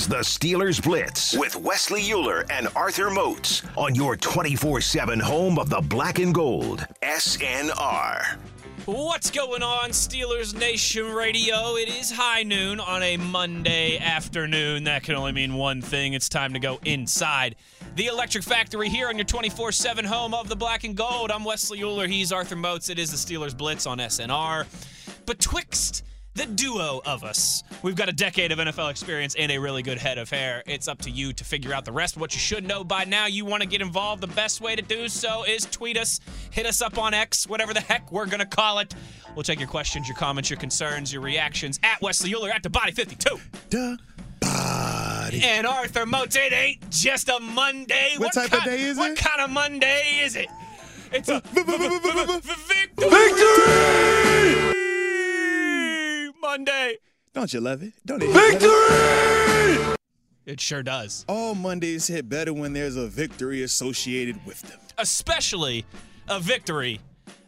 Is the Steelers Blitz with Wesley Uhler and Arthur Moats on your 24 7 home of the black and gold, SNR. What's going on, Steelers Nation Radio? It is high noon on a Monday afternoon. That can only mean one thing it's time to go inside the Electric Factory here on your 24 7 home of the black and gold. I'm Wesley Uhler. He's Arthur Moats. It is the Steelers Blitz on SNR. Betwixt the duo of us. We've got a decade of NFL experience and a really good head of hair. It's up to you to figure out the rest. What you should know by now, you want to get involved. The best way to do so is tweet us, hit us up on X, whatever the heck we're going to call it. We'll take your questions, your comments, your concerns, your reactions at Wesley Uhler at the Body 52. Duh. Body. And Arthur Moats, it ain't just a Monday. What type of day is what it? What kind of Monday is it? It's a Victory! Victory! Monday. Don't you love it? Don't it? Victory! It sure does. All Mondays hit better when there's a victory associated with them. Especially a victory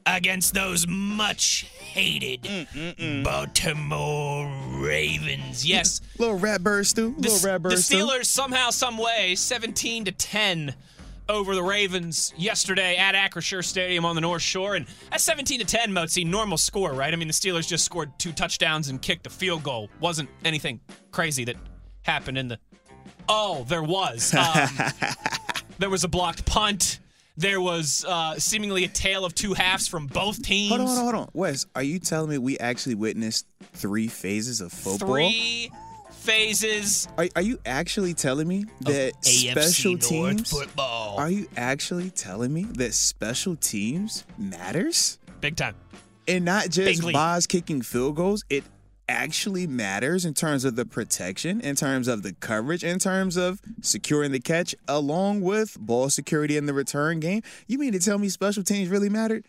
against those much hated mm, mm, mm. Baltimore Ravens. Yes. Little rat bird. The, Little rat bird the. Steelers somehow, some way, 17 to 10 over the Ravens yesterday at Acrisure Stadium on the North Shore. And at 17 to 10, Mozi, normal score, right? I mean, the Steelers just scored two touchdowns and kicked a field goal. Wasn't anything crazy that happened in the. Oh, there was. Um, there was a blocked punt. There was uh, seemingly a tale of two halves from both teams. Hold on, hold on, hold on. Wes, are you telling me we actually witnessed three phases of football? Three phases. Are, are you actually telling me that special teams? football. Are you actually telling me that special teams matters? Big time. And not just. Boz kicking field goals, it actually matters in terms of the protection, in terms of the coverage, in terms of securing the catch, along with ball security in the return game. You mean to tell me special teams really mattered?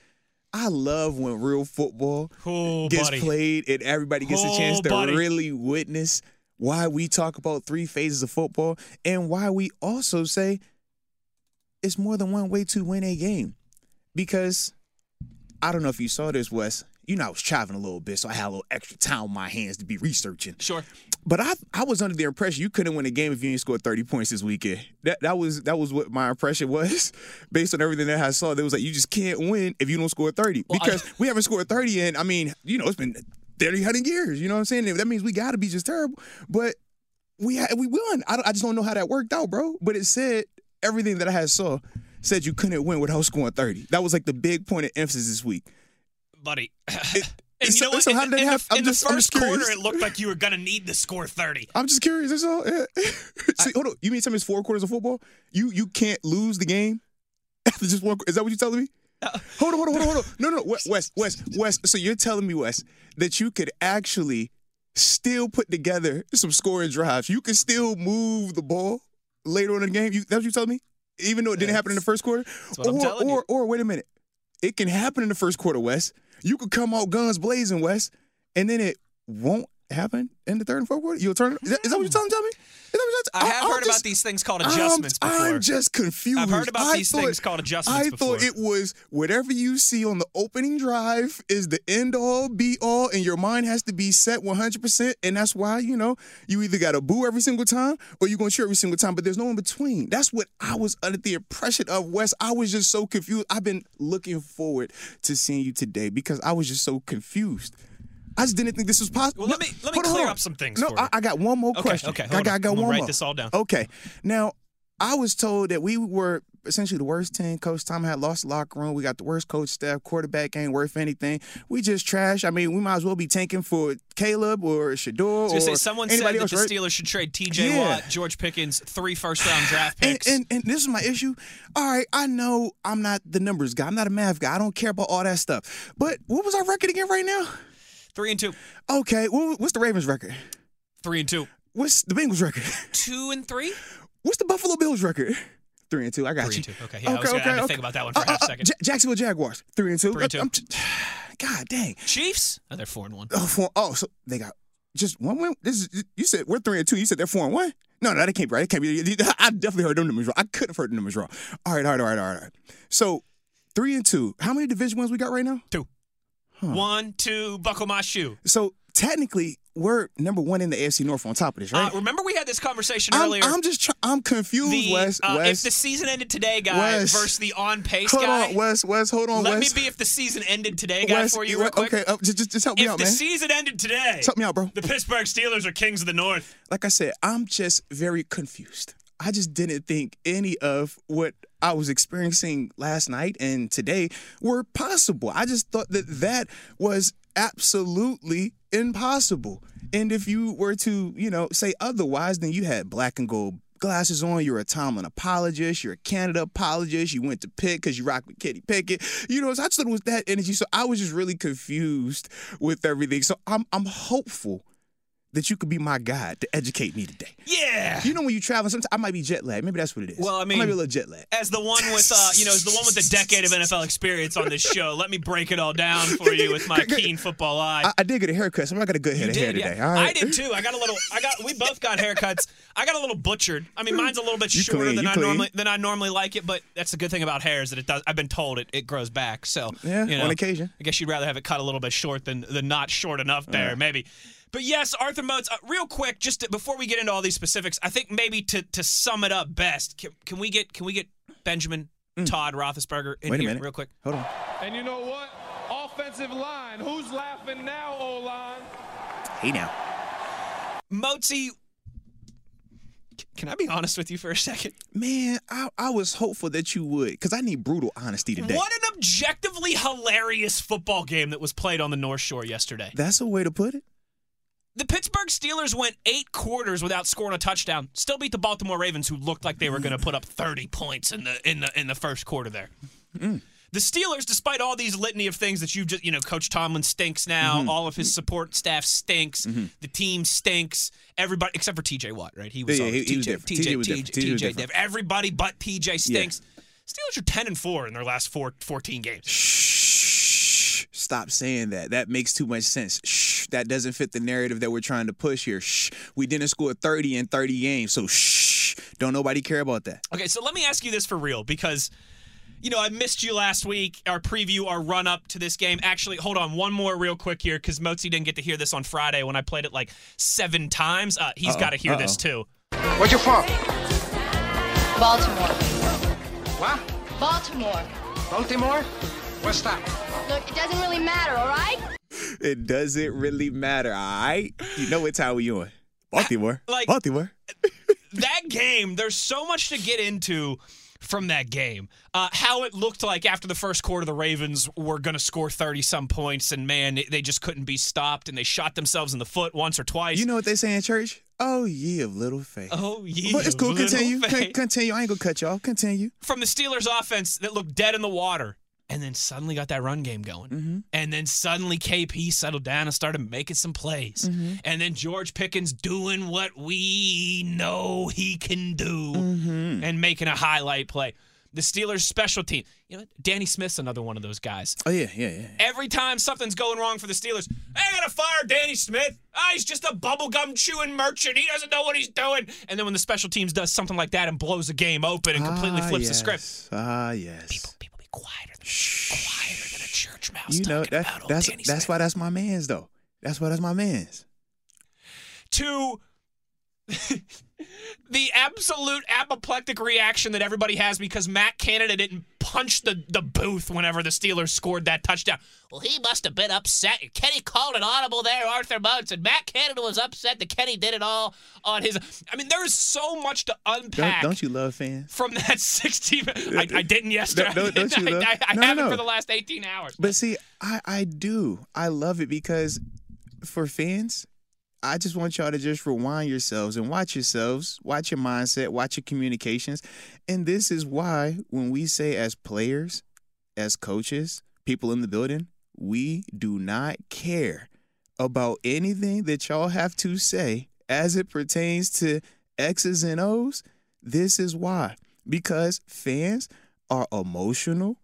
I love when real football Oh, gets buddy. played and everybody gets Oh, a chance to buddy. really witness why we talk about three phases of football and why we also say it's more than one way to win a game. Because I don't know if you saw this, Wes. You know, I was traveling a little bit, so I had a little extra time on my hands to be researching. Sure. But I I was under the impression you couldn't win a game if you didn't score 30 points this weekend. That that was that was what my impression was based on everything that I saw. There was like you just can't win if you don't score 30. Well, I- because we haven't scored 30 and I mean, you know, it's been 30 100 years. You know what I'm saying? That means we gotta be just terrible. But we had, we won. I, don't- I just don't know how that worked out, bro. But it said everything that I had saw said you couldn't win without scoring 30. That was like the big point of emphasis this week. buddy. and you so- know what? so how did they in the- have- I'm in just- the first quarter, it looked like you were gonna need to score thirty. I'm just curious. That's all. Yeah. See, hold on. You mean some is four quarters of football? You you can't lose the game after just one. Is that what you're telling me? hold on, hold on, hold on, hold on. No, no, no. West, West. Wes. So you're telling me, Wes, that you could actually still put together some scoring drives. You could still move the ball later on in the game. You, that's what you told me? Even though it didn't happen in the first quarter? or, or, or wait a minute. It can happen in the first quarter, Wes. You could come out guns blazing, Wes, and then it won't happen in the third and fourth quarter? You'll turn. Is that, is that what you're telling me? Is that what you're I have I'm heard about these things called I'm- adjustments before. I'm just confused. I've heard about I these thought- things called adjustments I thought before. it was whatever you see on the opening drive is the end all be all, and your mind has to be set 100%. And that's why, you know, you either got to boo every single time or you're going to cheer every single time, but there's no in between. That's what I was under the impression of, Wes. I was just so confused. I've been looking forward to seeing you today because I was just so confused. I just didn't think this was possible. Well, let me- let me clear on. up some things No, for I. I got one more Okay, question. okay, I hold got, I got one write more. this all down. Okay. Now, I was told that we were essentially the worst team. Coach Tom had lost the locker room. We got the worst coach staff. Quarterback ain't worth anything. We just trash. I mean, we might as well be tanking for Caleb or Shedeur or say someone said that else, the? Steelers should trade T.J. Yeah. Watt, George Pickens, three first-round draft And, picks. and and this is my issue. All right, I know I'm not the numbers guy. I'm not a math guy. I don't care about all that stuff. But what was our record again right now? Three and two, Okay, what, what's the Ravens record? three and two, What's the Bengals record? two and three. What's the Buffalo Bills record? Three and two. I got Three you. and two. Okay, yeah, I was gonna have to think about that one for a half uh, uh, second. Ja- Jacksonville Jaguars. Three and two. Three and two. T- God dang. Chiefs, oh, they're four and one. Oh, four, oh, so they got just one win. This is you said we're three and two. You said they're four and one. No, no, that can't be right. It can't be. I definitely heard them numbers wrong. I couldn't have heard the numbers wrong. All right, all right, all right, all right. All right. So three and two. How many division wins we got right now? Two. One, two, buckle my shoe. So technically, we're number one in the AFC North on top of this, Uh, right? remember we had this conversation I'm, earlier. I'm just. Try, I'm confused, the, Wes. uh, Wes. if the season ended today, guy, Wes. versus the on-pace hold guy. on, Wes. Wes, hold on, Let Wes. me be if the season ended today, guy, for you real quick. Okay, uh, just, just, just help me If out, man. If the season ended today, Help me out, bro. the Pittsburgh Steelers are kings of the North. like I said, I'm just very confused. I just didn't think any of what I was experiencing last night and today were possible. I just thought that that was absolutely impossible. And if you were to, you know, say otherwise, then you had black and gold glasses on. You're a Tomlin apologist. You're a Canada apologist. You went to Pitt because you rock with Kenny Pickett. You know, so I just thought it was that energy. So I was just really confused with everything. So I'm I'm hopeful that you could be my guide to educate me today. Yeah. You know, when you travel, sometimes I might be jet lagged. Maybe that's what it is. Well, I mean, I might be a little jet lagged. As the one with, uh, you know, as the one with the decade of NFL experience on this show, let me break it all down for you with my keen football eye. I, I did get a haircut, so I got a good head You of hair did, today. yeah. All right. I did too. I got a little. I got. We both got haircuts. I got a little butchered. I mean, mine's a little bit You shorter clean, than I clean. normally than I normally like it. But that's the good thing about hair is that it does. I've been told it it grows back. So Yeah, you know, on occasion. I guess you'd rather have it cut a little bit short than than not short enough there, maybe. But yes, Arthur Moats. Uh, real quick, just to, before we get into all these specifics, I think maybe to to sum it up best, can, can we get can we get Benjamin Todd Roethlisberger in Mm. Wait a here minute. real quick? Hold on. And you know what? Offensive line. Who's laughing now, O line? Hey now. Motzi, can I be honest with you for a second? Man, I, I was hopeful that you would, because I need brutal honesty today. What an objectively hilarious football game that was played on the North Shore yesterday. That's a way to put it. The Pittsburgh Steelers went eight quarters without scoring a touchdown. Still beat the Baltimore Ravens, who looked like they were going to put up 30 points in the in the in the first quarter. There, hmm. the Steelers, despite all these litany of things that you've just, you know, Coach Tomlin stinks now. Mm-hmm. All of his support staff stinks. Mm-hmm. The team stinks. Everybody except for T.J. Watt, right? He was Yeah, on yeah, he- he was TJ, different. TJ, TJ was TJ, different. TJ TJ, different. Everybody but T.J. stinks. Steelers are 10 and four in their last four, 14 games. Shh. Stop saying that. That makes too much sense. Shh. That doesn't fit the narrative that we're trying to push here. Shh. We didn't score 30 in 30 games, so shh. Don't nobody care about that. Okay, so let me ask you this for real because you know, I missed you last week, our preview, our run up to this game. Actually, hold on, one more real quick here because Mozi didn't get to hear this on Friday when I played it like seven times. Uh, he's got to hear this too. Where you from? Baltimore. What? Baltimore. Baltimore? What's that? Look, it doesn't really matter, all right? It doesn't really matter, all right? You know what time we on. Baltimore. Like- Baltimore. that game, there's so much to get into from that game. Uh, how it looked like after the first quarter, the Ravens were going to score 30 some points, and man, they just couldn't be stopped, and they shot themselves in the foot once or twice. You know what they say in church? Oh, ye of little faith. oh, yeah. but it's cool. Continue. Con- continue. I ain't gonna cut y'all. Continue. from the Steelers offense that looked dead in the water and then suddenly got that run game going. Mm-hmm. And then suddenly KP settled down and started making some plays. Mm-hmm. And then George Pickens doing what we know he can do Mm-hmm. and making a highlight play. The Steelers special team. You know, Danny Smith's another one of those guys. Oh yeah, yeah, yeah. Every time something's going wrong for the Steelers, I gotta fire Danny Smith. Ah, he's just a bubblegum chewing merchant. He doesn't know what he's doing. And then when the special teams does something like that and blows a game open and completely Ah, flips the yes. script, Ah, yes. people, people be quieter than, quieter than a church mouse you know that that's that's Smith. why that's my man's though. That's why that's my man's. to the absolute apoplectic reaction that everybody has because Matt Canada didn't punch the, the booth whenever the Steelers scored that touchdown. Well, he must have been upset. Kenny called an audible there, Arthur Moats, and Matt Canada was upset that Kenny did it all on his. I mean, there's so much to Don't, unpack. don't you love fans? From that 16, I, I didn't yesterday. Don't- don't you I, love- I, I No, no, haven't no. for the last 18 hours. But see, I I do. I love it because for fans, I just want y'all to just rewind yourselves and watch yourselves, watch your mindset, watch your communications. And this is why when we say as players, as coaches, people in the building, we do not care about anything that y'all have to say as it pertains to X's and O's. This is why. Because fans are emotional,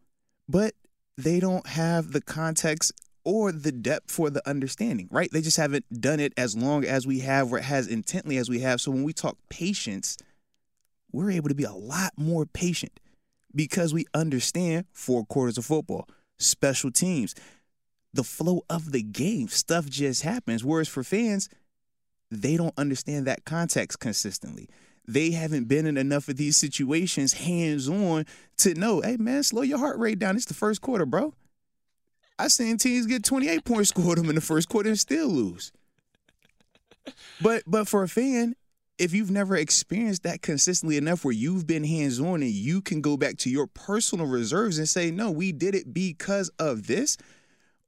but they don't have the context or the depth for the understanding, right? They just haven't done it as long as we have or as intently as we have. So when we talk patience, we're able to be a lot more patient because we understand four quarters of football, special teams, the flow of the game. Stuff just happens. Whereas for fans, they don't understand that context consistently. They haven't been in enough of these situations hands on to know, hey man, slow your heart rate down. It's the first quarter, bro. I seen teams get 28 points scored them in the first quarter and still lose. But but for a fan, if you've never experienced that consistently enough where you've been hands on and you can go back to your personal reserves and say, no, we did it because of this.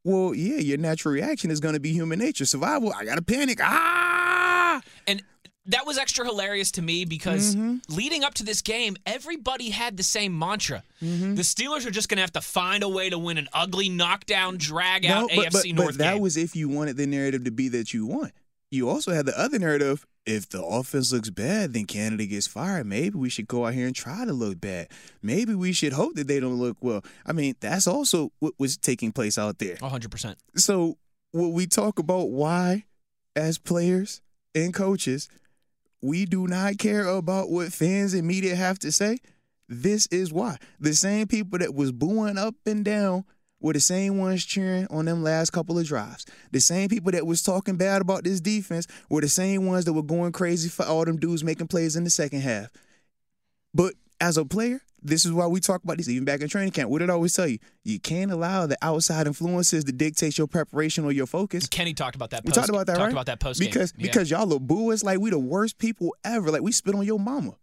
Well, yeah, your natural reaction is going to be human nature. Survival, I got to panic. Ah! And that was extra hilarious to me because Mm-hmm. leading up to this game, everybody had the same mantra. Mm-hmm. The Steelers are just going to have to find a way to win an ugly knockdown, drag out No, but, AFC but, North but that game. was if you wanted the narrative to be that you want. You also had the other narrative. If the offense looks bad, then Canada gets fired. Maybe we should go out here and try to look bad. Maybe we should hope that they don't look well. I mean, that's also what was taking place out there. 100%. So when we talk about why, as players and coaches, we do not care about what fans and media have to say. This is why. The same people that was booing up and down were the same ones cheering on them last couple of drives. The same people that was talking bad about this defense were the same ones that were going crazy for all them dudes making plays in the second half. But as a player, this is why we talk about this even back in training camp. What did I always tell you? You can't allow the outside influences to dictate your preparation or your focus. Kenny talked about that We post talked about that, talked right? about that post because because y'all will boo us like we the worst people ever. Like we spit on your mama,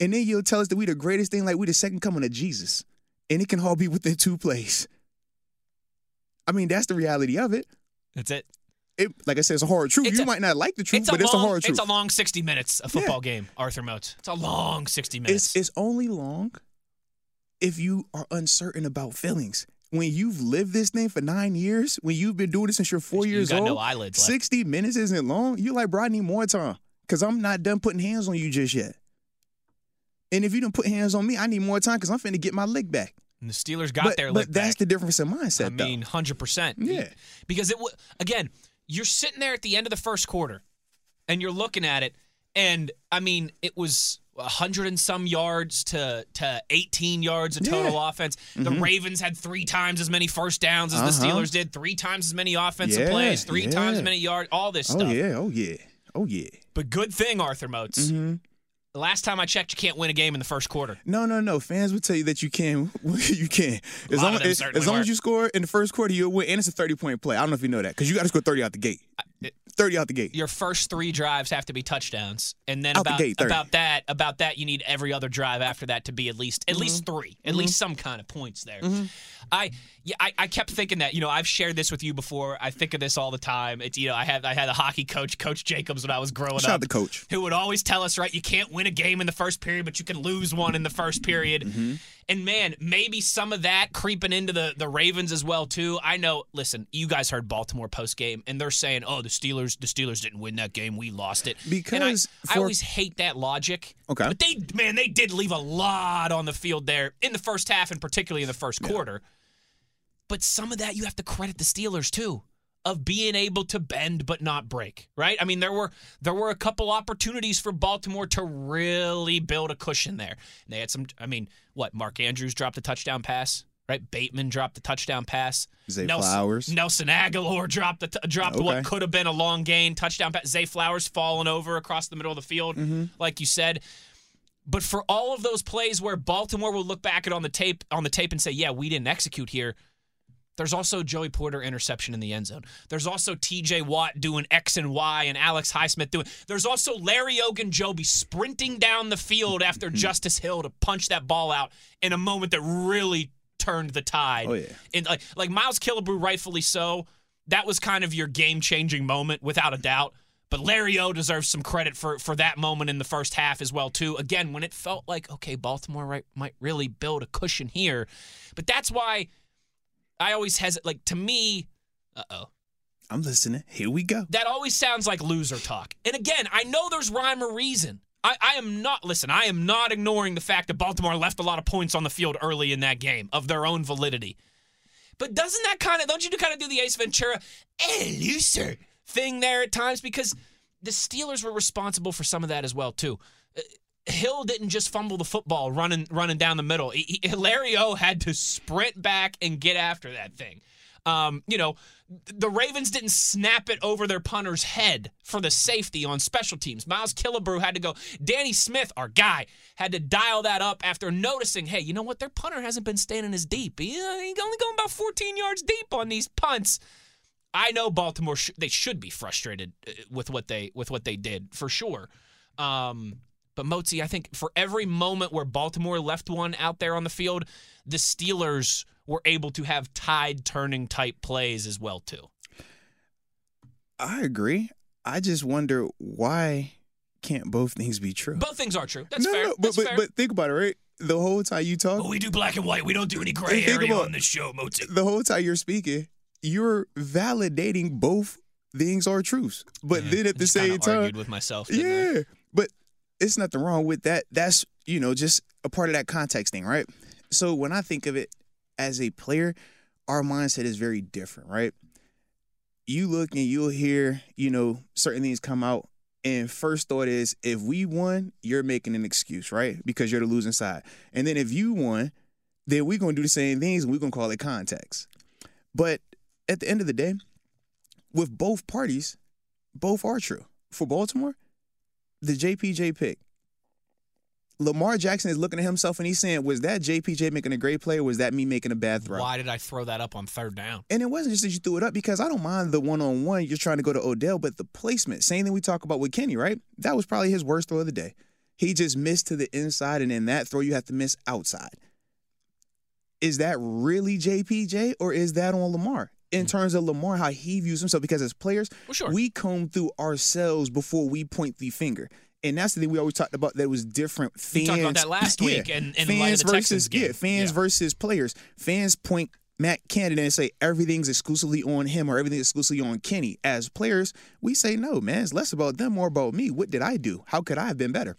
and then you'll tell us that we the greatest thing. Like we the second coming of Jesus, and it can all be within two plays. I mean, that's the reality of it. That's it. It like I said, it's a hard truth. It's you a- might not like the truth, It's a, but it's long, a hard truth. it's a long 60 minutes, a football game, Arthur Moats. It's a long 60 minutes. It's it's only long if you are uncertain about feelings. When you've lived this thing for nine years, when you've been doing this since you're four You years got old, no eyelids left. sixty minutes isn't long. You're like, bro, I need more time because I'm not done putting hands on you just yet. And if you don't put hands on me, I need more time because I'm finna get my lick back. and the Steelers got but their lick but that's back. the difference in mindset. I mean, hundred percent. Yeah. Because it w- again, you're sitting there at the end of the first quarter, and you're looking at it, and I mean, it was a hundred and some yards to to 18 yards of total Yeah. offense. The Ravens had three times as many first downs as the Uh-huh. Steelers did, three times as many offensive Yeah, plays, three times as many yards, all this though. stuff. oh yeah, oh yeah, oh yeah. But good thing, Arthur Moats. Mm-hmm. The last time I checked, you can't win a game in the first quarter. No, no, no. Fans would tell you that you can. you can. As long as, as long as you score in the first quarter, you'll win. And it's a 30 point play. I don't know if you know that because you got to score 30 out the gate. 30 out the gate. your first three drives have to be touchdowns, and then Out the about gate, about that about that you need every other drive after that to be at least at least Mm-hmm. 3 at least some kind of points there. I yeah I, I kept thinking that you know I've shared this with you before. I think of this all the time. It's you know I had I had a hockey coach, Coach Jacobs, when I was growing up. Shout out to coach. Who would always tell us, right? You can't win a game in the first period, but you can lose one in the first period. Mm-hmm. And man, maybe some of that creeping into the, the Ravens as well too. I know. Listen, you guys heard Baltimore post game, and they're saying, "Oh, the Steelers, the Steelers didn't win that game. We lost it." And I- Because I, always hate that logic. Okay. but they man, they did leave a lot on the field there in the first half, and particularly in the first quarter. But some of that you have to credit the Steelers too. Of being able to bend but not break, right? I mean, there were there were a couple opportunities for Baltimore to really build a cushion there. And they had some I mean, what, Mark Andrews dropped a touchdown pass, right? Bateman dropped a touchdown pass. Zay Nelson, Flowers. Nelson Agholor dropped a t- dropped Okay. what could have been a long gain touchdown pass. Zay Flowers falling over across the middle of the field, Mm-hmm. like you said. But for all of those plays where Baltimore will look back at on the tape on the tape and say, "Yeah, we didn't execute here." There's also Joey Porter interception in the end zone. There's also TJ Watt doing X and Y and Alex Highsmith doing. There's also Larry Ogunjobi sprinting down the field after Justice Hill to punch that ball out in a moment that really turned the tide. Oh, yeah. And like like Miles Killebrew, rightfully so. That was kind of your game changing moment, without a doubt. But Larry O deserves some credit for for that moment in the first half as well too. Again, when it felt like okay, Baltimore right, might really build a cushion here, but that's why I always hesitate. Like to me, uh oh, I'm listening. Here we go. that always sounds like loser talk. And again, I know there's rhyme or reason. I, I am not listen. I am not ignoring the fact that Baltimore left a lot of points on the field early in that game of their own validity. But doesn't that kind of don't you kind of do the Ace Ventura, eh, loser thing there at times because the Steelers were responsible for some of that as well too. Hill didn't just fumble the football running running down the middle. He, he- Larry O had to sprint back and get after that thing. Um, you know, the Ravens didn't snap it over their punter's head for the safety on special teams. Miles Killebrew had to go. Danny Smith, our guy, had to dial that up after noticing, hey, you know what? Their punter hasn't been standing as deep. He, uh, he's only going about 14 yards deep on these punts. I know Baltimore. Sh- they should be frustrated uh, with what they with what they did for sure. Um, but Motzi, I think for every moment where Baltimore left one out there on the field, the Steelers were able to have tide turning type plays as well too. I agree. I just wonder why can't both things be true? Both things are true. That's no, fair. no, but but, but think about it, right? The whole time you talk, But we do black and white. We don't do any gray area about- on this show, Motzi. the whole time you're speaking, you're validating both things are truths. But Yeah, then at the same time, argued with myself. didn't I? yeah. But it's nothing wrong with that. That's you know just a part of that context thing, right? So when I think of it as a player, our mindset is very different, right? You look and you'll hear, you know, certain things come out. And first thought is, if we won, you're making an excuse, right? Because you're the losing side. And then if you won, then we're gonna do the same things and we're gonna call it context. But at the end of the day, with both parties, both are true. For Baltimore, the JPJ pick. Lamar Jackson is looking at himself and he's saying, Was that JPJ making a great play or was that me making a bad throw? Why did I throw that up on third down? And it wasn't just that you threw it up because I don't mind the one on one. You're trying to go to Odell, but the placement, same thing we talk about with Kenny, right? That was probably his worst throw of the day. He just missed to the inside, and in that throw, you have to miss outside. Is that really JPJ or is that on Lamar? In mm. terms of Lamar, how he views himself, because as players, Well, sure. we comb through ourselves before we point the finger. And that's the thing we always talked about that was different. Fans, We talked about that last yeah, week in- in fans light of the versus yeah, fans Yeah. versus players. Fans point Matt Canada and say everything's exclusively on him or everything's exclusively on Kenny. As players, we say no, man. It's less about them, more about me. What did I do? How could I have been better?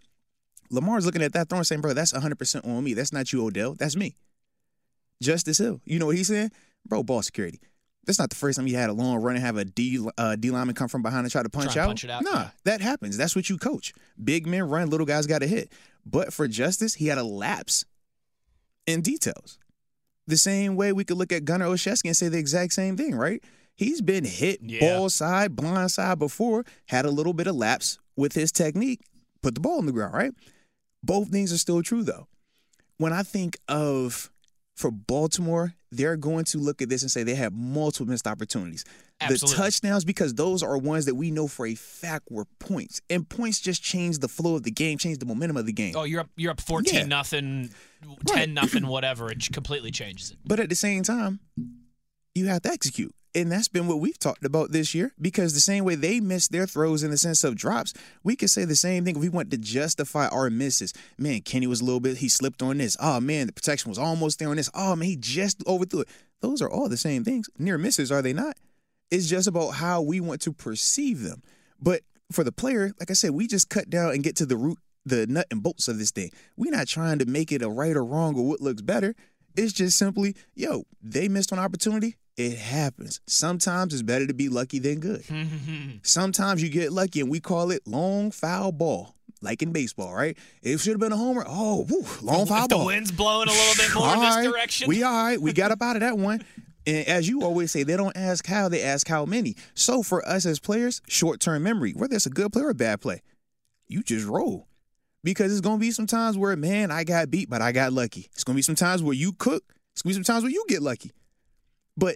Lamar's looking at that throw and saying, bro, that's 100% on me. That's not you, Odell. That's me. Justice Hill. You know what he's saying? Bro, ball security. That's not the first time you had a long run and have a D uh, D lineman come from behind and try to punch Try out. punch out, Nah, yeah. that happens. That's what you coach. Big men run, little guys got to hit. But for Justice, he had a lapse in details. The same way we could look at Gunnar Olszewski and say the exact same thing, right? He's been hit Yeah. ball side, blind side before, had a little bit of lapse with his technique, put the ball on the ground, right? Both things are still true though. When I think of for Baltimore, they're going to look at this and say they have multiple missed opportunities. Absolutely. The touchdowns, because those are ones that we know for a fact were points. And points just change the flow of the game, change the momentum of the game. Oh, you're up. You're up fourteen Yeah. nothing, ten nothing, whatever. It completely changes it. But at the same time, you have to execute. And that's been what we've talked about this year because the same way they missed their throws in the sense of drops, we could say the same thing if we want to justify our misses. Man, Kenny was a little bit, he slipped on this. Oh, man, the protection was almost there on this. Oh, man, he just overthrew it. Those are all the same things. Near misses, are they not? It's just about how we want to perceive them. But for the player, like I said, we just cut down and get to the root, the nut and bolts of this thing. We're not trying to make it a right or wrong or what looks better. It's just simply, yo, they missed an opportunity It happens. Sometimes it's better to be lucky than good. Sometimes you get lucky and we call it long foul ball, like in baseball, right? It should have been a homer. Oh, long foul if the ball. wind's blowing a little bit more in this right, direction. We all right. We got up out of that one. And as you always say, they don't ask how, they ask how many. So for us as players, short term memory, whether it's a good play or a bad play, you just roll. Because it's gonna be some times where, man, I got beat, but I got lucky. It's gonna be some times where you cook. It's gonna be some times where you get lucky. But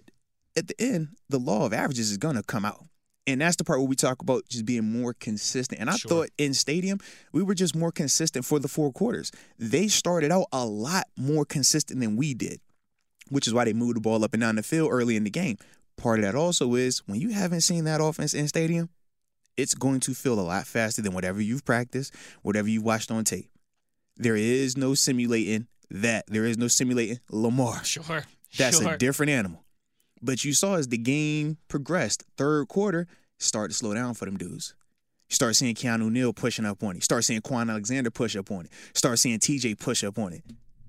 at the end, the law of averages is gonna come out. And that's the part where we talk about just being more consistent. And I Sure. thought in stadium, we were just more consistent for the four quarters. They started out a lot more consistent than we did, which is why they moved the ball up and down the field early in the game. Part of that also is when you haven't seen that offense in stadium, it's going to feel a lot faster than whatever you've practiced, whatever you've watched on tape. There is no simulating that. There is no simulating Lamar. Sure. That's sure. a different animal. But you saw as the game progressed, third quarter started to slow down for them dudes. You start seeing Keanu Neal pushing up on it. You Start seeing Kwon Alexander push up on it. You Start seeing TJ push up on it.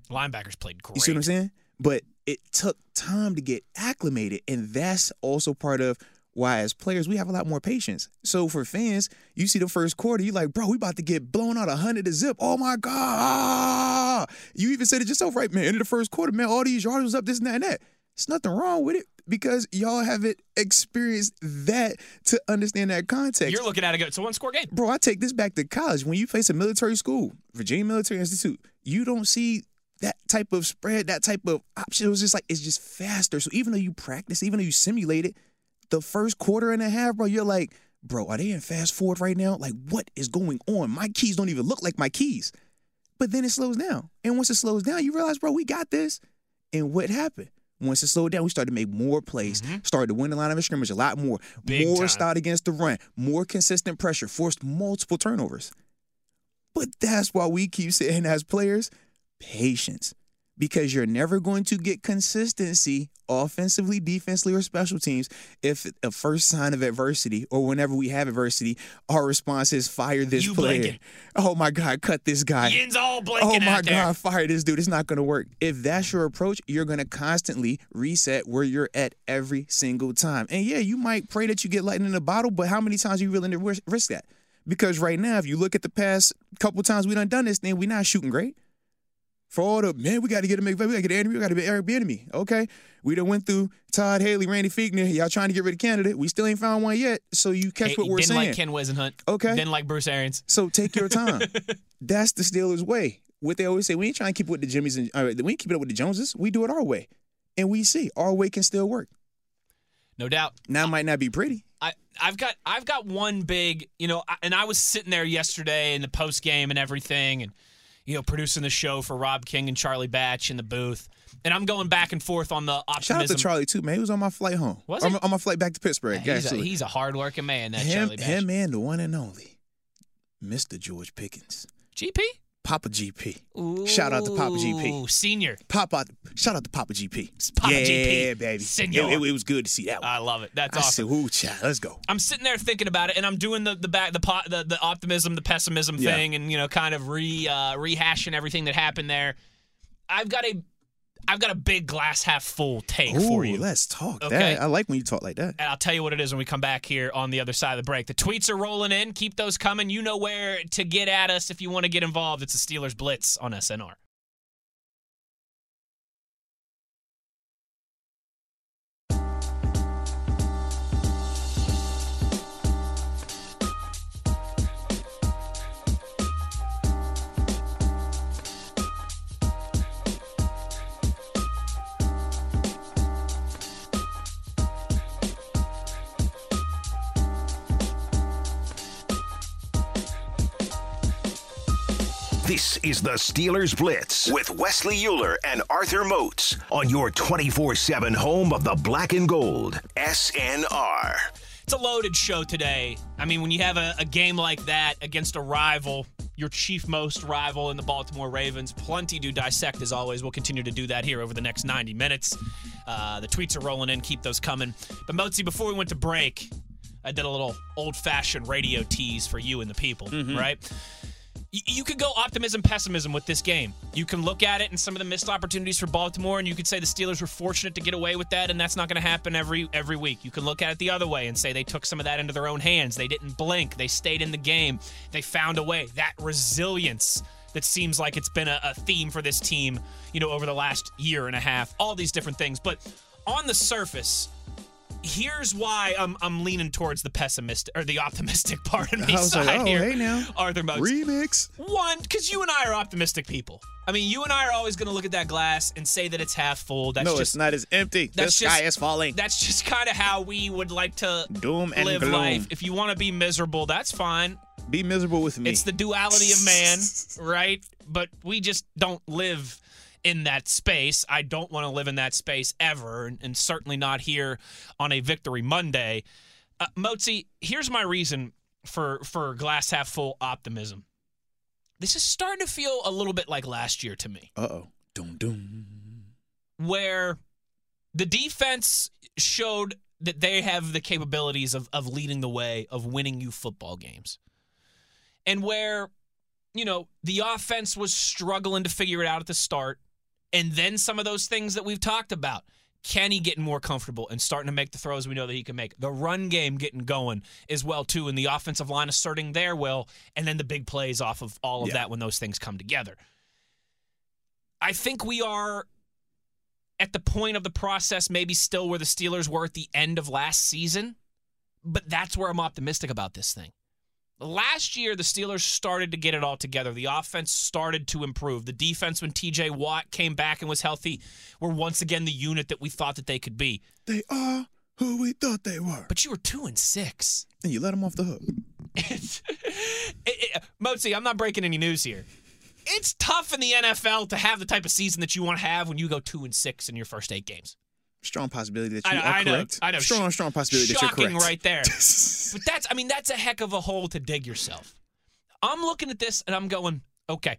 Linebackers played great. You see what I'm saying? But it took time to get acclimated, and that's also part of why, as players, we have a lot more patience. So for fans, you see the first quarter, you're like, bro, we about to get blown out a hundred to zip. Oh my god! You even said it yourself, right, man? In the first quarter, man, all these yards was up, this and that and that. There's nothing wrong with it because y'all haven't experienced that to understand that context. You're looking at it. go- It's a one score game. Bro, I take this back to college. When you face a military school, Virginia Military Institute, you don't see that type of spread, that type of option. It was just like it's just faster. So even though you practice, even though you simulate it, the first quarter and a half, bro, you're like, bro, are they in fast forward right now? Like, what is going on? My keys don't even look like my keys. But then it slows down. And once it slows down, you realize, bro, we got this. And what happened? Once it slowed down, we started to make more plays, started to win the line of scrimmage a lot more, Mm-hmm. Big more time. start against the run, more consistent pressure, forced multiple turnovers. But that's why we keep saying as players, patience. Because you're never going to get consistency offensively, defensively, or special teams if a first sign of adversity or whenever we have adversity, our response is fire this You player. blinking. Oh my God, cut this guy. Yin's all blinking Oh my out there. God, fire this dude. It's not going to work. If that's your approach, you're going to constantly reset where you're at every single time. And yeah, you might pray that you get lightning in a bottle, but how many times are you willing to risk that? Because right now, if you look at the past couple times we done done this thing, we not shooting great. For all the man, we got to get a McVay, we got to get enemy, we got to be Eric Bieniemy. Okay, we done went through Todd Haley, Randy Fichtner. Y'all trying to get rid of Canada. We still ain't found one yet. So you catch Hey, what we're didn't saying. like Ken Whisenhunt. Okay. Didn't like Bruce Arians. So take your time. That's the Steelers' way. What they always say, we ain't trying to keep it with the Jimmys and uh, we ain't keep it up with the Joneses. We do it our way, and we see our way can still work. No doubt. Now it might not be pretty. I, I've got I've got one big, you know, and I was sitting there yesterday in the post game and everything, and you know, producing the show for Rob King and Charlie Batch in the booth, and I'm going back and forth on the optimism. Shout out to Charlie too, man. He was on my flight home. Was on, he? my, on my flight back to Pittsburgh. He's a, he's a hardworking man. That him, Charlie Batch. him, and the one and only, Mr. George Pickens, GP. Papa GP. Shout out to Papa GP. Ooh, Senior. Papa, shout out to Papa GP. Papa yeah, GP. baby. Senor. It, it- it was good to see that one. I love it. That's I awesome. said, "Ooh, child, let's go." I'm sitting there thinking about it, and I'm doing the the back the pot the, the optimism, the pessimism Yeah. thing, and you know, kind of re uh, rehashing everything that happened there. I've got a I've got a big glass half full take Ooh, for you. let's talk. Okay. That I like when you talk like that. And I'll tell you what it is when we come back here on the other side of the break. The tweets are rolling in. Keep those coming. You know where to get at us if you want to get involved. It's the Steelers Blitz on SNR. This is the Steelers Blitz with Wesley Uhler and Arthur Moats on your 24 7 home of the black and gold. SNR. It's a loaded show today. I mean, when you have a, a game like that against a rival, your chief most rival in the Baltimore Ravens, plenty to dissect as always. We'll continue to do that here over the next 90 minutes. Uh, the tweets are rolling in. Keep those coming. But Mozi, before we went to break, I did a little old fashioned radio tease for you and the people, right? You could go optimism, pessimism with this game. You can look at it and some of the missed opportunities for Baltimore, and you could say the Steelers were fortunate to get away with that, and that's not going to happen every every week. You can look at it the other way and say they took some of that into their own hands. They didn't blink. They stayed in the game. They found a way. That resilience that seems like it's been a, a theme for this team, you know, over the last year and a half. All these different things, but on the surface. Here's why I'm I'm leaning towards the pessimistic or the optimistic part of me side like, oh, here. hey now. Arthur Moats. Remix. One, because you and I are optimistic people. I mean, you and I are always going to look at that glass and say that it's half full. That's no, just it's not as empty. The that's sky just- is falling. that's just kind of how we would like to Doom and live gloom. life. If you want to be miserable, that's fine. Be miserable with me. It's the duality of man, right? But we just don't live in that space. I don't want to live in that space ever, and, and certainly not here on a Victory Monday. Uh, Mozi, here's my reason for for glass half full optimism. This is starting to feel a little bit like last year to me Uh oh. Doom doom. where the defense showed that they have the capabilities of, of leading the way, of winning you football games. And where, you know, the offense was struggling to figure it out at the start. And then some of those things that we've talked about. Kenny getting more comfortable and starting to make the throws we know that he can make. The run game getting going as well too, and the offensive line asserting their will, and then the big plays off of all of Yeah. that when those things come together. I think we are at the point of the process, maybe still where the Steelers were at the end of last season, but that's where I'm optimistic about this thing. Last year, the Steelers started to get it all together. The offense started to improve. The defense, when TJ Watt came back and was healthy, were once again the unit that we thought that they could be. They are who we thought they were. But you were two and six. And you let them off the hook. It, it, Mozi, I'm not breaking any news here. It's tough in the NFL to have the type of season that you want to have when you go two and six in your first eight games. Strong possibility that you I are know, correct. I know. Strong, strong possibility that you're correct. right there. but that's, I mean, that's a heck of a hole to dig yourself. I'm looking at this and I'm going, okay,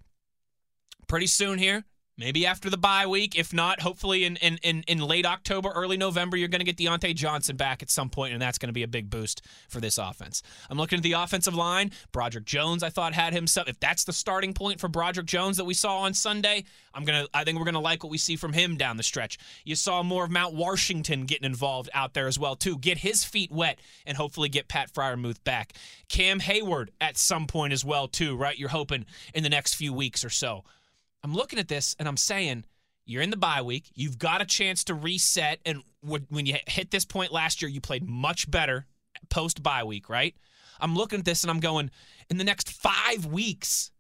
pretty soon here, maybe after the bye week. If not, hopefully in, in, in, in late October, early November, you're going to get Diontae Johnson back at some point, and that's going to be a big boost for this offense. I'm looking at the offensive line. Broderick Jones, I thought had himself. If that's the starting point for Broderick Jones that we saw on Sunday, I'm gonna. I think we're gonna like what we see from him down the stretch. You saw more of Mount Washington getting involved out there as well too. Get his feet wet and hopefully get Pat Freiermuth back. Cam Heyward at some point as well too. Right? You're hoping in the next few weeks or so. I'm looking at this and I'm saying you're in the bye week. You've got a chance to reset. And when you hit this point last year, you played much better post bye week, right? I'm looking at this and I'm going, in the next five weeks,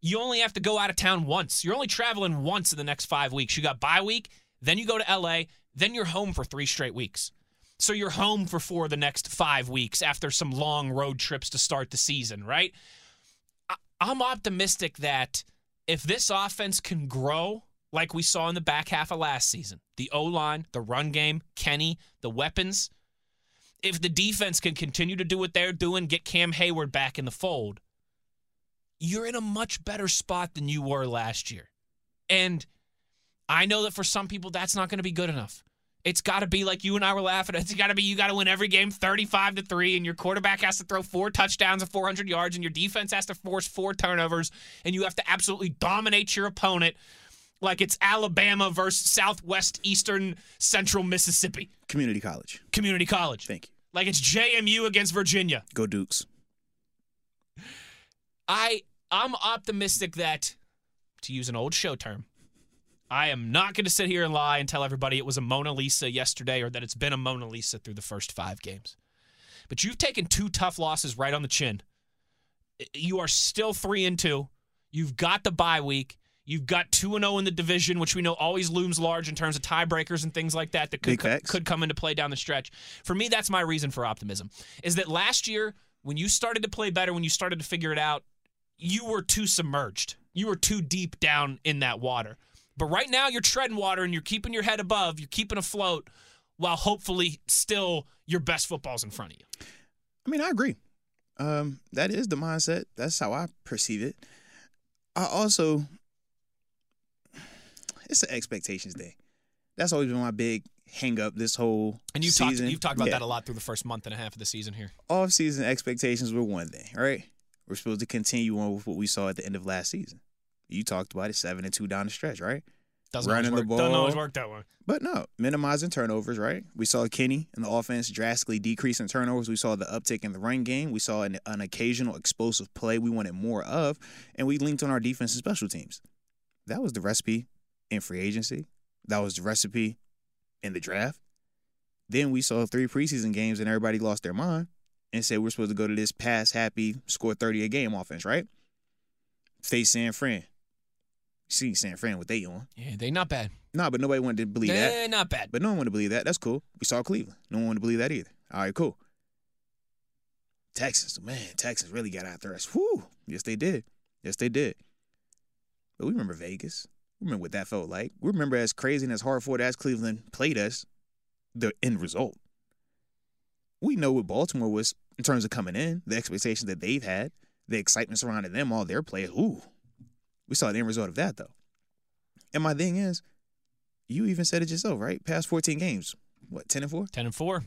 you only have to go out of town once. You're only traveling once in the next five weeks. You got bye week, then you go to LA, then you're home for three straight weeks. So you're home for four of the next five weeks after some long road trips to start the season, right? I'm optimistic that if this offense can grow like we saw in the back half of last season, the O line, the run game, Kenny, the weapons, if the defense can continue to do what they're doing, get Cam Heyward back in the fold, you're in a much better spot than you were last year. And I know that for some people, that's not going to be good enough. It's got to be like you and I were laughing. It's got to be you got to win every game 35 to 3 and your quarterback has to throw four touchdowns and 400 yards and your defense has to force four turnovers and you have to absolutely dominate your opponent like it's Alabama versus Southwest Eastern Central Mississippi Community college. Community College. Thank you. Like it's JMU against Virginia. Go Dukes. I I'm optimistic that to use an old show term, I am not going to sit here and lie and tell everybody it was a Mona Lisa yesterday or that it's been a Mona Lisa through the first 5 games. But you've taken two tough losses right on the chin. You are still 3 and 2. You've got the bye week. You've got 2 and 0 in the division, which we know always looms large in terms of tiebreakers and things like that that could facts. could come into play down the stretch. For me, that's my reason for optimism. Is that last year when you started to play better, when you started to figure it out, you were too submerged. You were too deep down in that water. But right now you're treading water and you're keeping your head above, you're keeping afloat while hopefully still your best football's in front of you. I mean, I agree. Um, that is the mindset. That's how I perceive it. I also, it's an expectations day. That's always been my big hang up this whole And you've talked season. you've talked about Yeah. that a lot through the first month and a half of the season here. Off season expectations were one thing, right? We're supposed to continue on with what we saw at the end of last season. You talked about it, seven and two down the stretch, right? Doesn't Running the work. Doesn't always work that way. But no, minimizing turnovers, right? We saw Kenny and the offense drastically decrease in turnovers. We saw the uptick in the run game. We saw an, an occasional explosive play we wanted more of, and we linked on our defense and special teams. That was the recipe in free agency. That was the recipe in the draft. Then we saw three preseason games, and everybody lost their mind and said we're supposed to go to this pass happy, score 30 a game offense, right? Face San Fran. See San Fran, what they on. Yeah, they not bad. Nah, but nobody wanted to believe that. Eh, not bad. But no one wanted to believe that. That's cool. We saw Cleveland. No one wanted to believe that either. All right, cool. Texas, man, Texas really got after us. Whew. Yes, they did. Yes, they did. But we remember Vegas. We remember what that felt like. We remember as crazy and as hard fought as Cleveland played us, the end result. We know what Baltimore was in terms of coming in, the expectations that they've had, the excitement surrounding them, all their players. Ooh. We saw the end result of that, though. And my thing is, you even said it yourself, right? Past 14 games, what, 10 and 4? Ten and four.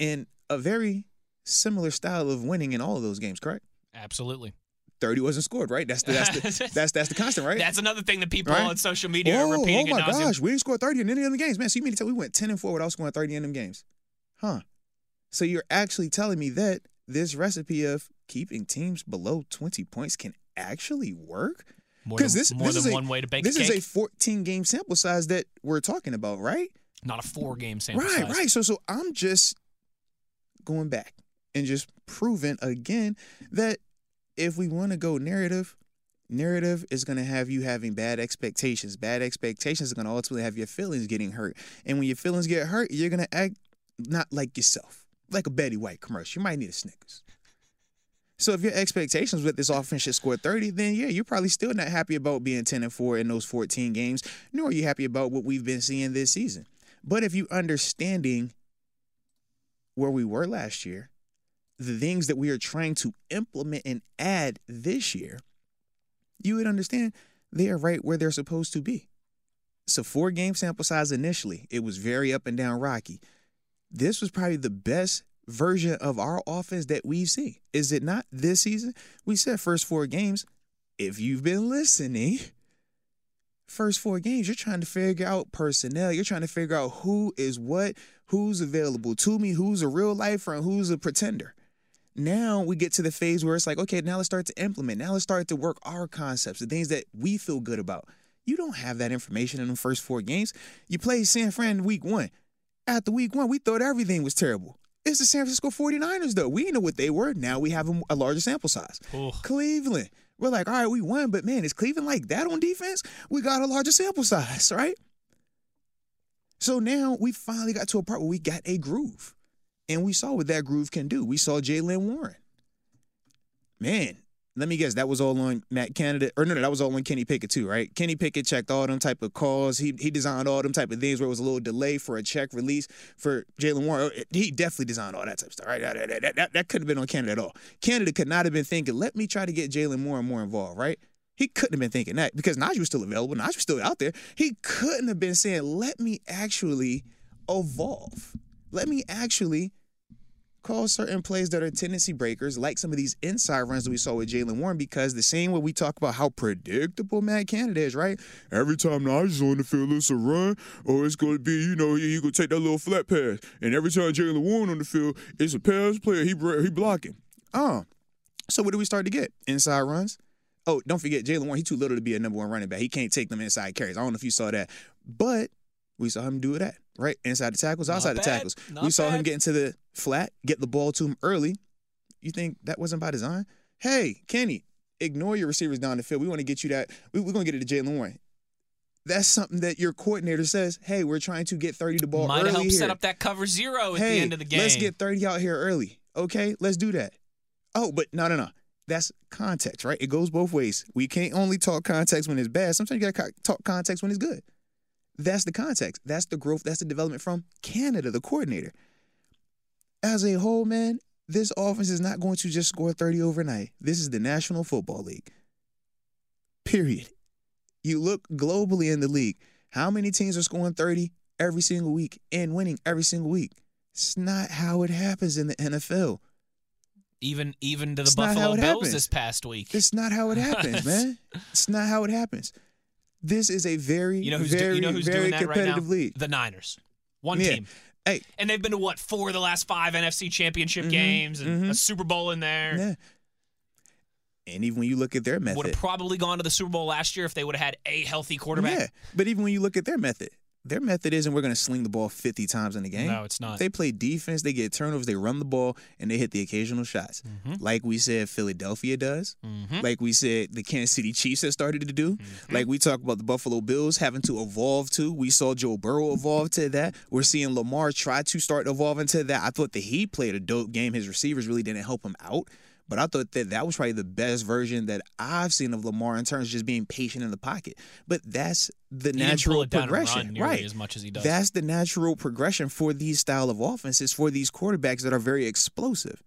And a very similar style of winning in all of those games, correct? Absolutely. 30 wasn't scored, right? That's the that's the, that's, that's the constant, right? That's another thing that people Right? on social media oh, are repeating oh my gosh, we didn't score 30 in any of them games. Man, so you mean to tell we went 10 and 4 without scoring 30 in them games? Huh. So you're actually telling me that this recipe of keeping teams below 20 points can actually work? Because this, more this than is a, one way to bake This a is a 14 game sample size that we're talking about, right? not a four game sample size. right, size. right. So so I'm just going back and just proving again that if we want to go narrative, narrative is going to have you having bad expectations. Bad expectations are going to ultimately have your feelings getting hurt. And when your feelings get hurt, you're going to act not like yourself. Like a Betty White commercial. You might need a Snickers. So if your expectations with this offense should score 30, then yeah, you're probably still not happy about being 10 and 4 in those 14 games, nor are you happy about what we've been seeing this season. But if you understanding where we were last year, the things that we are trying to implement and add this year, you would understand they are right where they're supposed to be. So four game sample size initially, it was very up and down rocky. This was probably the best version of our offense that we've seen. Is it not this season? We said first four games. If you've been listening, first four games, you're trying to figure out personnel. You're trying to figure out who is what, who's available to me, who's a real lifer, and who's a pretender. Now we get to the phase where it's like, okay, now let's start to implement. Now let's start to work our concepts, the things that we feel good about. You don't have that information in the first four games. You play San Fran week one. After week one, we thought everything was terrible. It's the San Francisco 49ers, though. We know what they were. Now we have a, a larger sample size. Ooh. Cleveland. We're like, all right, we won, but man, is Cleveland like that on defense? We got a larger sample size, right? So now we finally got to a part where we got a groove. And we saw what that groove can do. We saw Jaylen Warren. Man, let me guess, that was all on Matt Canada. Or no, no, that was all on Kenny Pickett too, right? Kenny Pickett checked all them type of calls. He he designed all them type of things where it was a little delay for a check release for Jaylen Warren. Oh, he definitely designed all that type of stuff, right? That, that, that, that, that couldn't have been on Canada at all. Canada could not have been thinking, let me try to get Jaylen Warren more involved, right? He couldn't have been thinking that because Najee was still available. Najee was still out there. He couldn't have been saying, let me actually evolve. Let me actually call certain plays that are tendency breakers, like some of these inside runs that we saw with Jaylen Warren, because the same way we talk about how predictable Matt Canada is, right? Every time Najee's on the field, it's a run, or it's going to be, you know, you going to take that little flat pass. And every time Jaylen Warren on the field, it's a pass player. He, he blocking. Oh. So what do we start to get? Inside runs? Oh, don't forget Jaylen Warren. He's too little to be a number one running back. He can't take them inside carries. I don't know if you saw that, but we saw him do that right inside the tackles, outside the bad. tackles. Not we saw him get into the flat, get the ball to him early. You think that wasn't by design? Hey, Kenny, ignore your receivers down the field. We want to get you that. We, we're going to get it to Jaylen Warren. That's something that your coordinator says. Hey, we're trying to get thirty to ball Might early help here. set up that cover zero at hey, the end of the game. let's get thirty out here early. Okay, let's do that. Oh, but no, no, no. That's context, right? It goes both ways. We can't only talk context when it's bad. Sometimes you got to talk context when it's good. That's the context. That's the growth. That's the development from Canada, the coordinator. As a whole, man, this offense is not going to just score 30 overnight. This is the National Football League. Period. You look globally in the league. How many teams are scoring 30 every single week and winning every single week? It's not how it happens in the NFL. Even even to the It's Buffalo Bills happens. this past week. It's not how it happens, man. It's not how it happens. This is a very, You know who's do- you know who's very doing that right now? league. The Niners. One Yeah. team. Hey, And they've been to what four of the last five NFC Championship games and a Super Bowl in there. Mm-hmm. yeah. And even when you look at their method, Would have probably gone to the Super Bowl last year if they would have had a healthy quarterback. yeah. But even when you look at their method, their method isn't we're going to sling the ball 50 times in the game. No, it's not. They play defense, they get turnovers, they run the ball, and they hit the occasional shots. Mm-hmm. Like we said, Philadelphia does. Like we said, the Kansas City Chiefs have started to do. Mm-hmm. Like we talked about the Buffalo Bills having to evolve to. We saw Joe Burrow evolve to that. We're seeing Lamar try to start evolving to that. I thought that he played a dope game. His receivers really didn't help him out. But I thought that that was probably the best version that I've seen of Lamar in terms of just being patient in the pocket. But that's the He natural pull it down and progression, right? as much as he does. That's the natural progression for these style of offenses for these quarterbacks that are very explosive.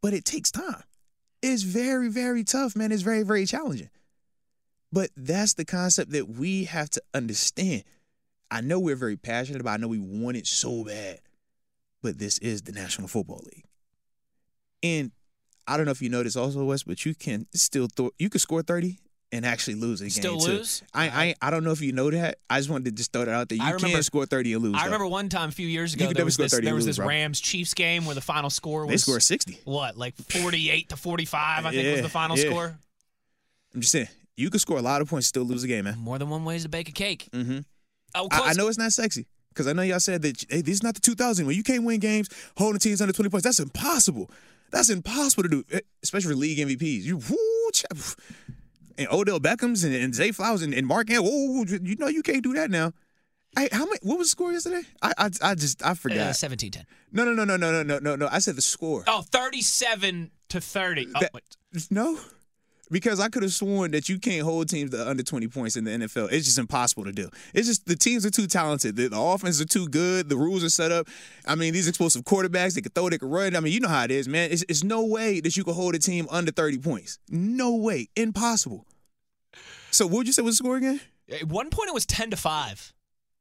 But it takes time. It's very, very tough, man. It's very, very challenging. But that's the concept that we have to understand. I know we're very passionate about. I know we want it so bad, but this is the National Football League, and I don't know if you know this also, Wes, but you can still throw. You can score thirty and actually lose a game. Still too. I, I I don't know if you know that. I just wanted to just throw that out there. You I remember- can score thirty and lose. I though. remember one time a few years ago there was this, 30 there was lose, this. Rams Chiefs game where the final score was They scored sixty. what like 48 to 45 I think was the final yeah. score. I'm just saying you can score a lot of points still lose a game, man. More than one ways to bake a cake. Mm-hmm. Oh, I, I know it's not sexy because I know y'all said that hey, this is not the 2000 when you can't win games holding teams under 20 points. That's impossible. That's impossible to do, eh, especially for league MVPs. You whoo, cha- and Odell Beckham's and, and Zay Flowers and, and Mark. Ant- Whoa, you know you can't do that now. Hey, how many? What was the score yesterday? I I, I just I Uh, forgot. 17-10. no, no, no, no, no, no, no, no, no. I said the score. Oh, 37 to 30. Oh, That- wait. No, because I could have sworn that you can't hold teams to under 20 points in the NFL. It's just impossible to do. It's just the teams are too talented. The, the offenses are too good. The rules are set up. I mean, these explosive quarterbacks, they can throw, they can run. I mean, you know how it is, man. It's, it's no way that you can hold a team under 30 points. No way. Impossible. So what would you say was the score again? At one point it was 10 to 5.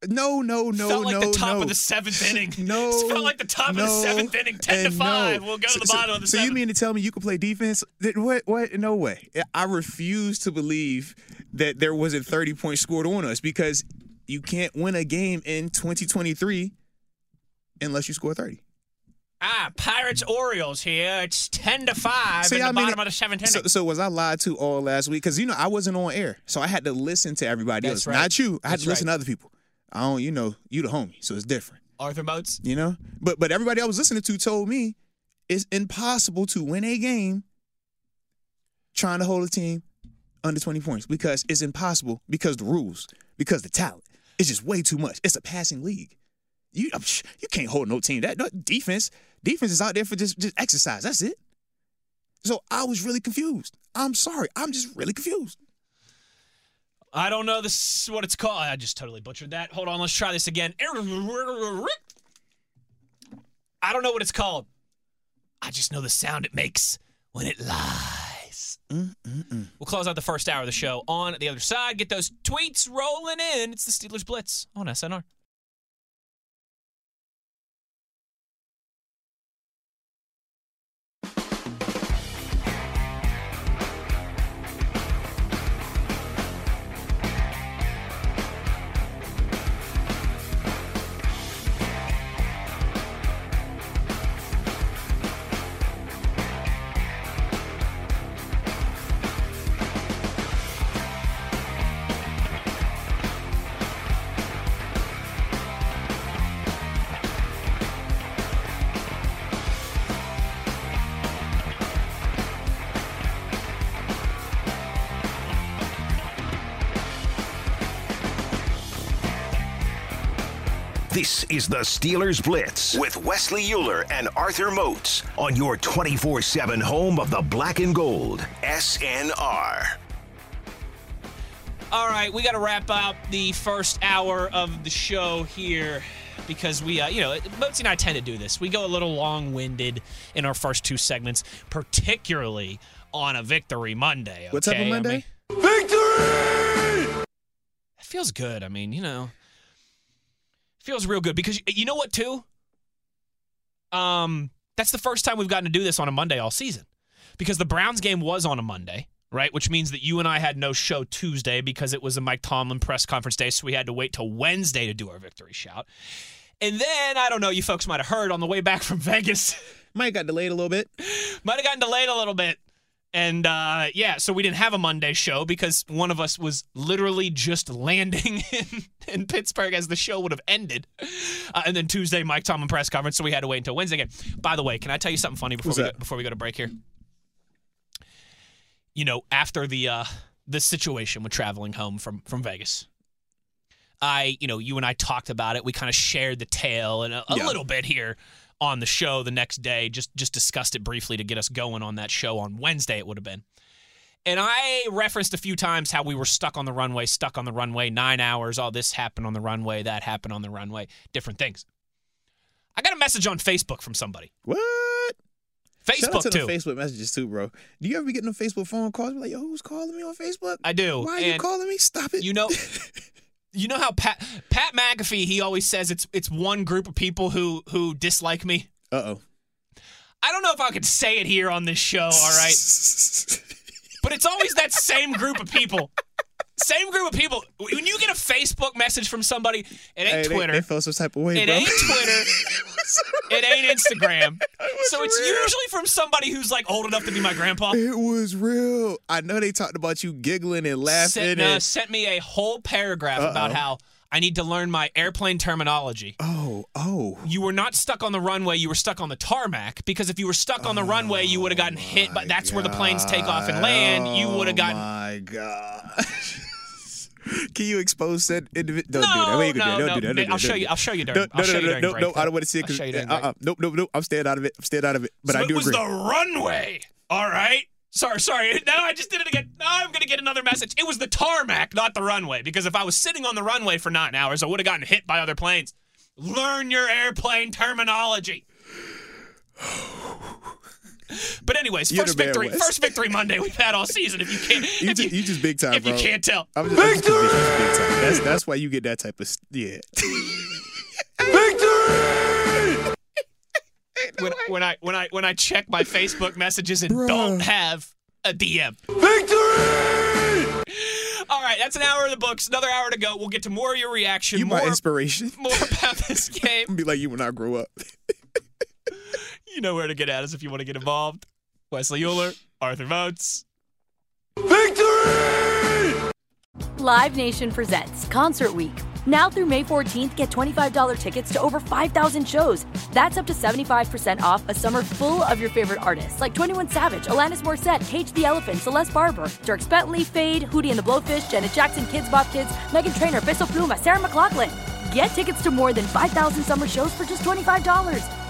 No, no, no, felt like no, the top no. of the seventh inning. No, It felt like the top of the seventh inning, 10 to 5. no. We'll go to So- the so- bottom of the So seventh. you mean to tell me you can play defense? What? What? No way. I refuse to believe that there wasn't 30 points scored on us because you can't win a game in 2023 unless you score 30. Ah, Pirates Orioles here. It's 10 to 5 See, in the I mean, bottom of the seventh inning. So, so was I lied to all last week? Because you know I wasn't on air, so I had to listen to everybody That's else, right. not you. I had That's to listen right. to other people. I don't, you know, you the homie, so it's different. Arthur Moats. You know, but but everybody I was listening to told me it's impossible to win a game trying to hold a team under 20 points because it's impossible because the rules, because the talent. It's just way too much. It's a passing league. You you can't hold no team. That no, defense defense is out there for just just exercise. That's it. So I was really confused. I'm sorry. I'm just really confused. I don't know this is what it's called. I just totally butchered that. Hold on, let's try this again. I don't know what it's called. I just know the sound it makes when it lies. Mm, mm, mm. We'll close out the first hour of the show on the other side. Get those tweets rolling in. It's the Steelers Blitz on SNR. This is the Steelers Blitz with Wesley Uhler and Arthur Moats on your 24 7 home of the black and gold, SNR. All right, we got to wrap up the first hour of the show here because we, uh, you know, Mozi and I tend to do this. We go a little long winded in our first two segments, particularly on a Victory Monday. What type of okay? I Monday? mean- It feels good. I mean, you know, feels real good because you know what, too? Um, That's the first time we've gotten to do this on a Monday all season because the Browns game was on a Monday, right? Which means that you and I had no show Tuesday because it was a Mike Tomlin press conference day, so we had to wait till Wednesday to do our victory shout. And then, I don't know, you folks might have heard on the way back from Vegas, Might have got delayed a little bit. might have gotten delayed a little bit. And uh, yeah, so we didn't have a Monday show because one of us was literally just landing in, in Pittsburgh as the show would have ended. Uh, and then Tuesday, Mike Tomlin press conference, so we had to wait until Wednesday again. By the way, can I tell you something funny before What's we that? go, before we go to break here? You know, after the uh, the situation with traveling home from from Vegas, I, you know, you and I talked about it. We kind of shared the tale and a, a Yeah. little bit here on the show the next day. Just just discussed it briefly to get us going on that show on Wednesday. It would have been. And I referenced a few times how we were stuck on the runway, stuck on the runway, nine hours. All this happened on the runway, that happened on the runway, different things. I got a message on Facebook from somebody. What? Shout out Facebook to too. the Facebook messages too, bro. Do you ever be getting a Facebook phone calls? Be like, yo, who's calling me on Facebook? I do. Why are you calling me? Stop it. You know, you know how Pat Pat McAfee he always says it's it's one group of people who who dislike me. Uh oh. I don't know if I could say it here on this show, all right? But it's always that same group of people. Same group of people. When you get a Facebook message from somebody, it ain't Hey, Twitter. They, felt some type of way, it bro. ain't Twitter. it ain't Instagram. It So it's real. usually from somebody who's like old enough to be my grandpa. It was real. I know they talked about you giggling and laughing. Sent, uh, and, sent me a whole paragraph about Uh-oh. how I need to learn my airplane terminology. oh, oh. you were not stuck on the runway, you were stuck on the tarmac. Because if you were stuck on the runway, you would have gotten hit. But that's where the planes take off and land. You would have gotten. Oh my god. Can you expose said individual? Don't No, do that. You can no, do that. Don't no. do that. Don't I'll that. show you- I'll show you during- No, I'll no, no, no, no, no. I don't want to see it. I'll 'cause- show you uh, uh, nope, nope, nope. I'm staying out of it. I'm staying out of it. But so I do it was agree. the runway. All right. Sorry, sorry. Now I just did it again. Now I'm gonna get another message. It was the tarmac, not the runway. Because if I was sitting on the runway for nine hours, I would have gotten hit by other planes. Learn your airplane terminology. But anyways, You're first victory, Wes. first victory Monday we've had all season. If you can't, You if just, you just big time, if bro. you can't tell, I'm just, I'm just convinced you just big time. That's that's why you get that type of s- yeah. when, when I when I when I check my Facebook messages and Bruh. don't have a DM. Victory! All right, that's an hour of the books. Another hour to go. We'll get to more of your reaction. You more, my inspiration. more about this game. Be like you when I grow up. You know where to get at us if you want to get involved. Wesley Uhler, Arthur Moats. Victory! Live Nation presents Concert Week. Now through May 14th, get $25 tickets to over 5,000 shows. That's up to 75% off a summer full of your favorite artists like 21 Savage, Alanis Morissette, Cage the Elephant, Celeste Barber, Dierks Bentley, Feid, Hootie and the Blowfish, Janet Jackson, Kidz Bop Kids, Meghan Trainor, Peso Pluma, Sarah McLachlan. Get tickets to more than 5,000 summer shows for just $25.